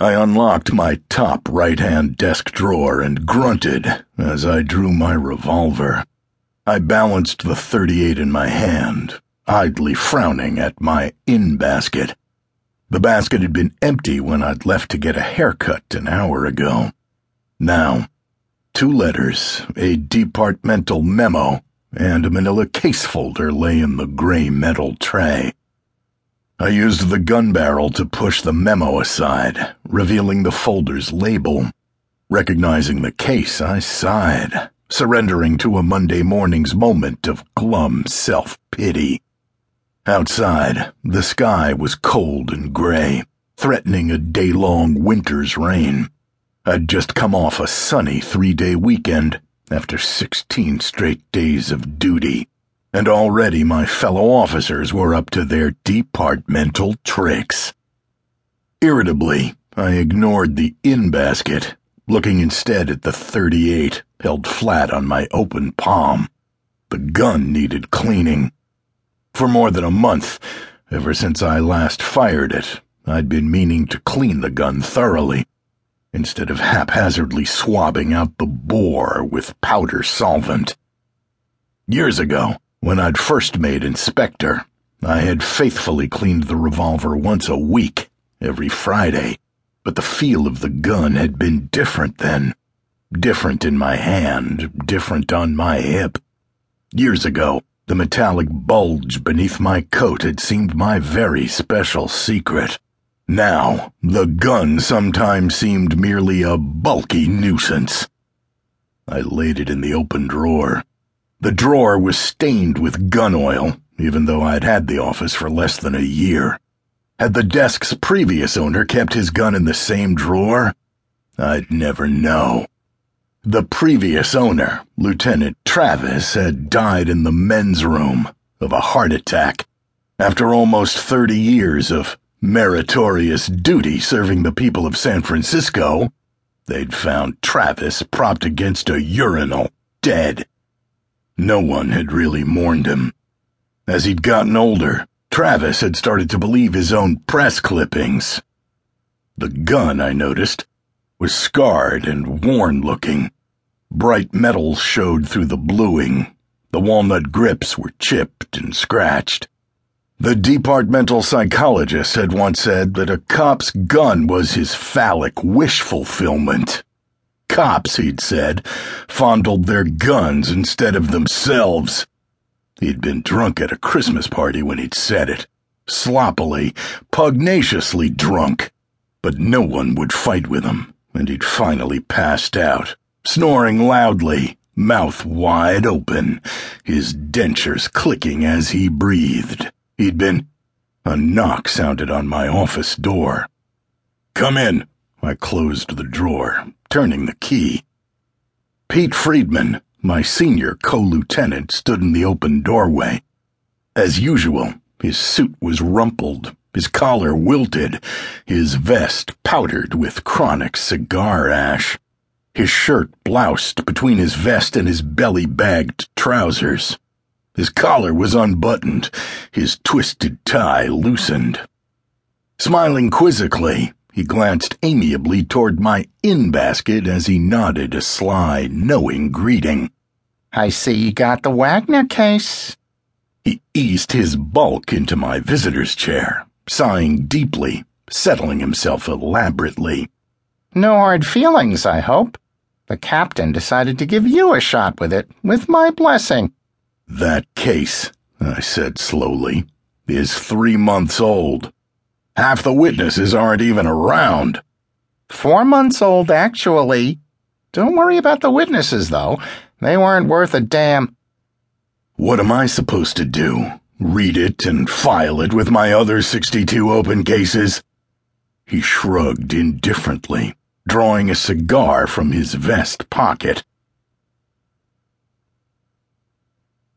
I unlocked my top right hand desk drawer and grunted as I drew my revolver. I balanced the 38 in my hand, idly frowning at my in basket. The basket had been empty when I'd left to get a haircut an hour ago. Now, two letters, a departmental memo, and a manila case folder lay in the gray metal tray. I used the gun barrel to push the memo aside, revealing the folder's label. Recognizing the case, I sighed, surrendering to a Monday morning's moment of glum self-pity. Outside, the sky was cold and gray, threatening a day-long winter's rain. I'd just come off a sunny three-day weekend after 16 straight days of duty, and already my fellow officers were up to their departmental tricks. Irritably, I ignored the in basket, looking instead at the 38 held flat on my open palm. The gun needed cleaning. For more than a month, ever since I last fired it, I'd been meaning to clean the gun thoroughly instead of haphazardly swabbing out the bore with powder solvent. Years ago, when I'd first made inspector, I had faithfully cleaned the revolver once a week, every Friday, but the feel of the gun had been different then. Different in my hand, different on my hip. Years ago, the metallic bulge beneath my coat had seemed my very special secret. Now, the gun sometimes seemed merely a bulky nuisance. I laid it in the open drawer. The drawer was stained with gun oil, even though I'd had the office for less than a year. Had the desk's previous owner kept his gun in the same drawer? I'd never know. The previous owner, Lieutenant Travis, had died in the men's room of a heart attack after almost 30 years of meritorious duty serving the people of San Francisco, they'd found Travis propped against a urinal, dead. No one had really mourned him. As he'd gotten older, Travis had started to believe his own press clippings. The gun, I noticed, was scarred and worn looking. Bright metals showed through the bluing. The walnut grips were chipped and scratched. The departmental psychologist had once said that a cop's gun was his phallic wish fulfillment. Cops, he'd said, fondled their guns instead of themselves. He'd been drunk at a Christmas party when he'd said it. Sloppily, pugnaciously drunk. But no one would fight with him, and he'd finally passed out, snoring loudly, mouth wide open, his dentures clicking as he breathed. He'd been. A knock sounded on my office door. Come in. I closed the drawer, turning the key. Pete Friedman, my senior co lieutenant, stood in the open doorway. As usual, his suit was rumpled, his collar wilted, his vest powdered with chronic cigar ash, his shirt bloused between his vest and his belly bagged trousers. His collar was unbuttoned, his twisted tie loosened. Smiling quizzically, he glanced amiably toward my in basket as he nodded a sly, knowing greeting. I see you got the Wagner case. He eased his bulk into my visitor's chair, sighing deeply, settling himself elaborately. No hard feelings, I hope. The captain decided to give you a shot with it, with my blessing. That case, I said slowly, is three months old. Half the witnesses aren't even around. Four months old, actually. Don't worry about the witnesses, though. They weren't worth a damn. What am I supposed to do? Read it and file it with my other 62 open cases? He shrugged indifferently, drawing a cigar from his vest pocket.